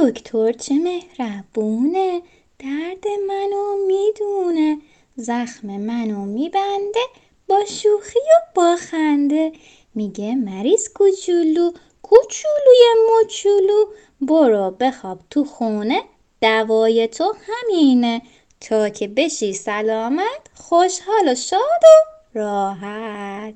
دکتر چه مهربونه درد منو می‌دونه زخم منو میبنده با شوخی و با خنده. میگه مریض کوچولو کوچولوی موچولو. برو بخواب تو خونه دوای تو همینه. تا که بشی سلامت خوشحال و شاد و راحت.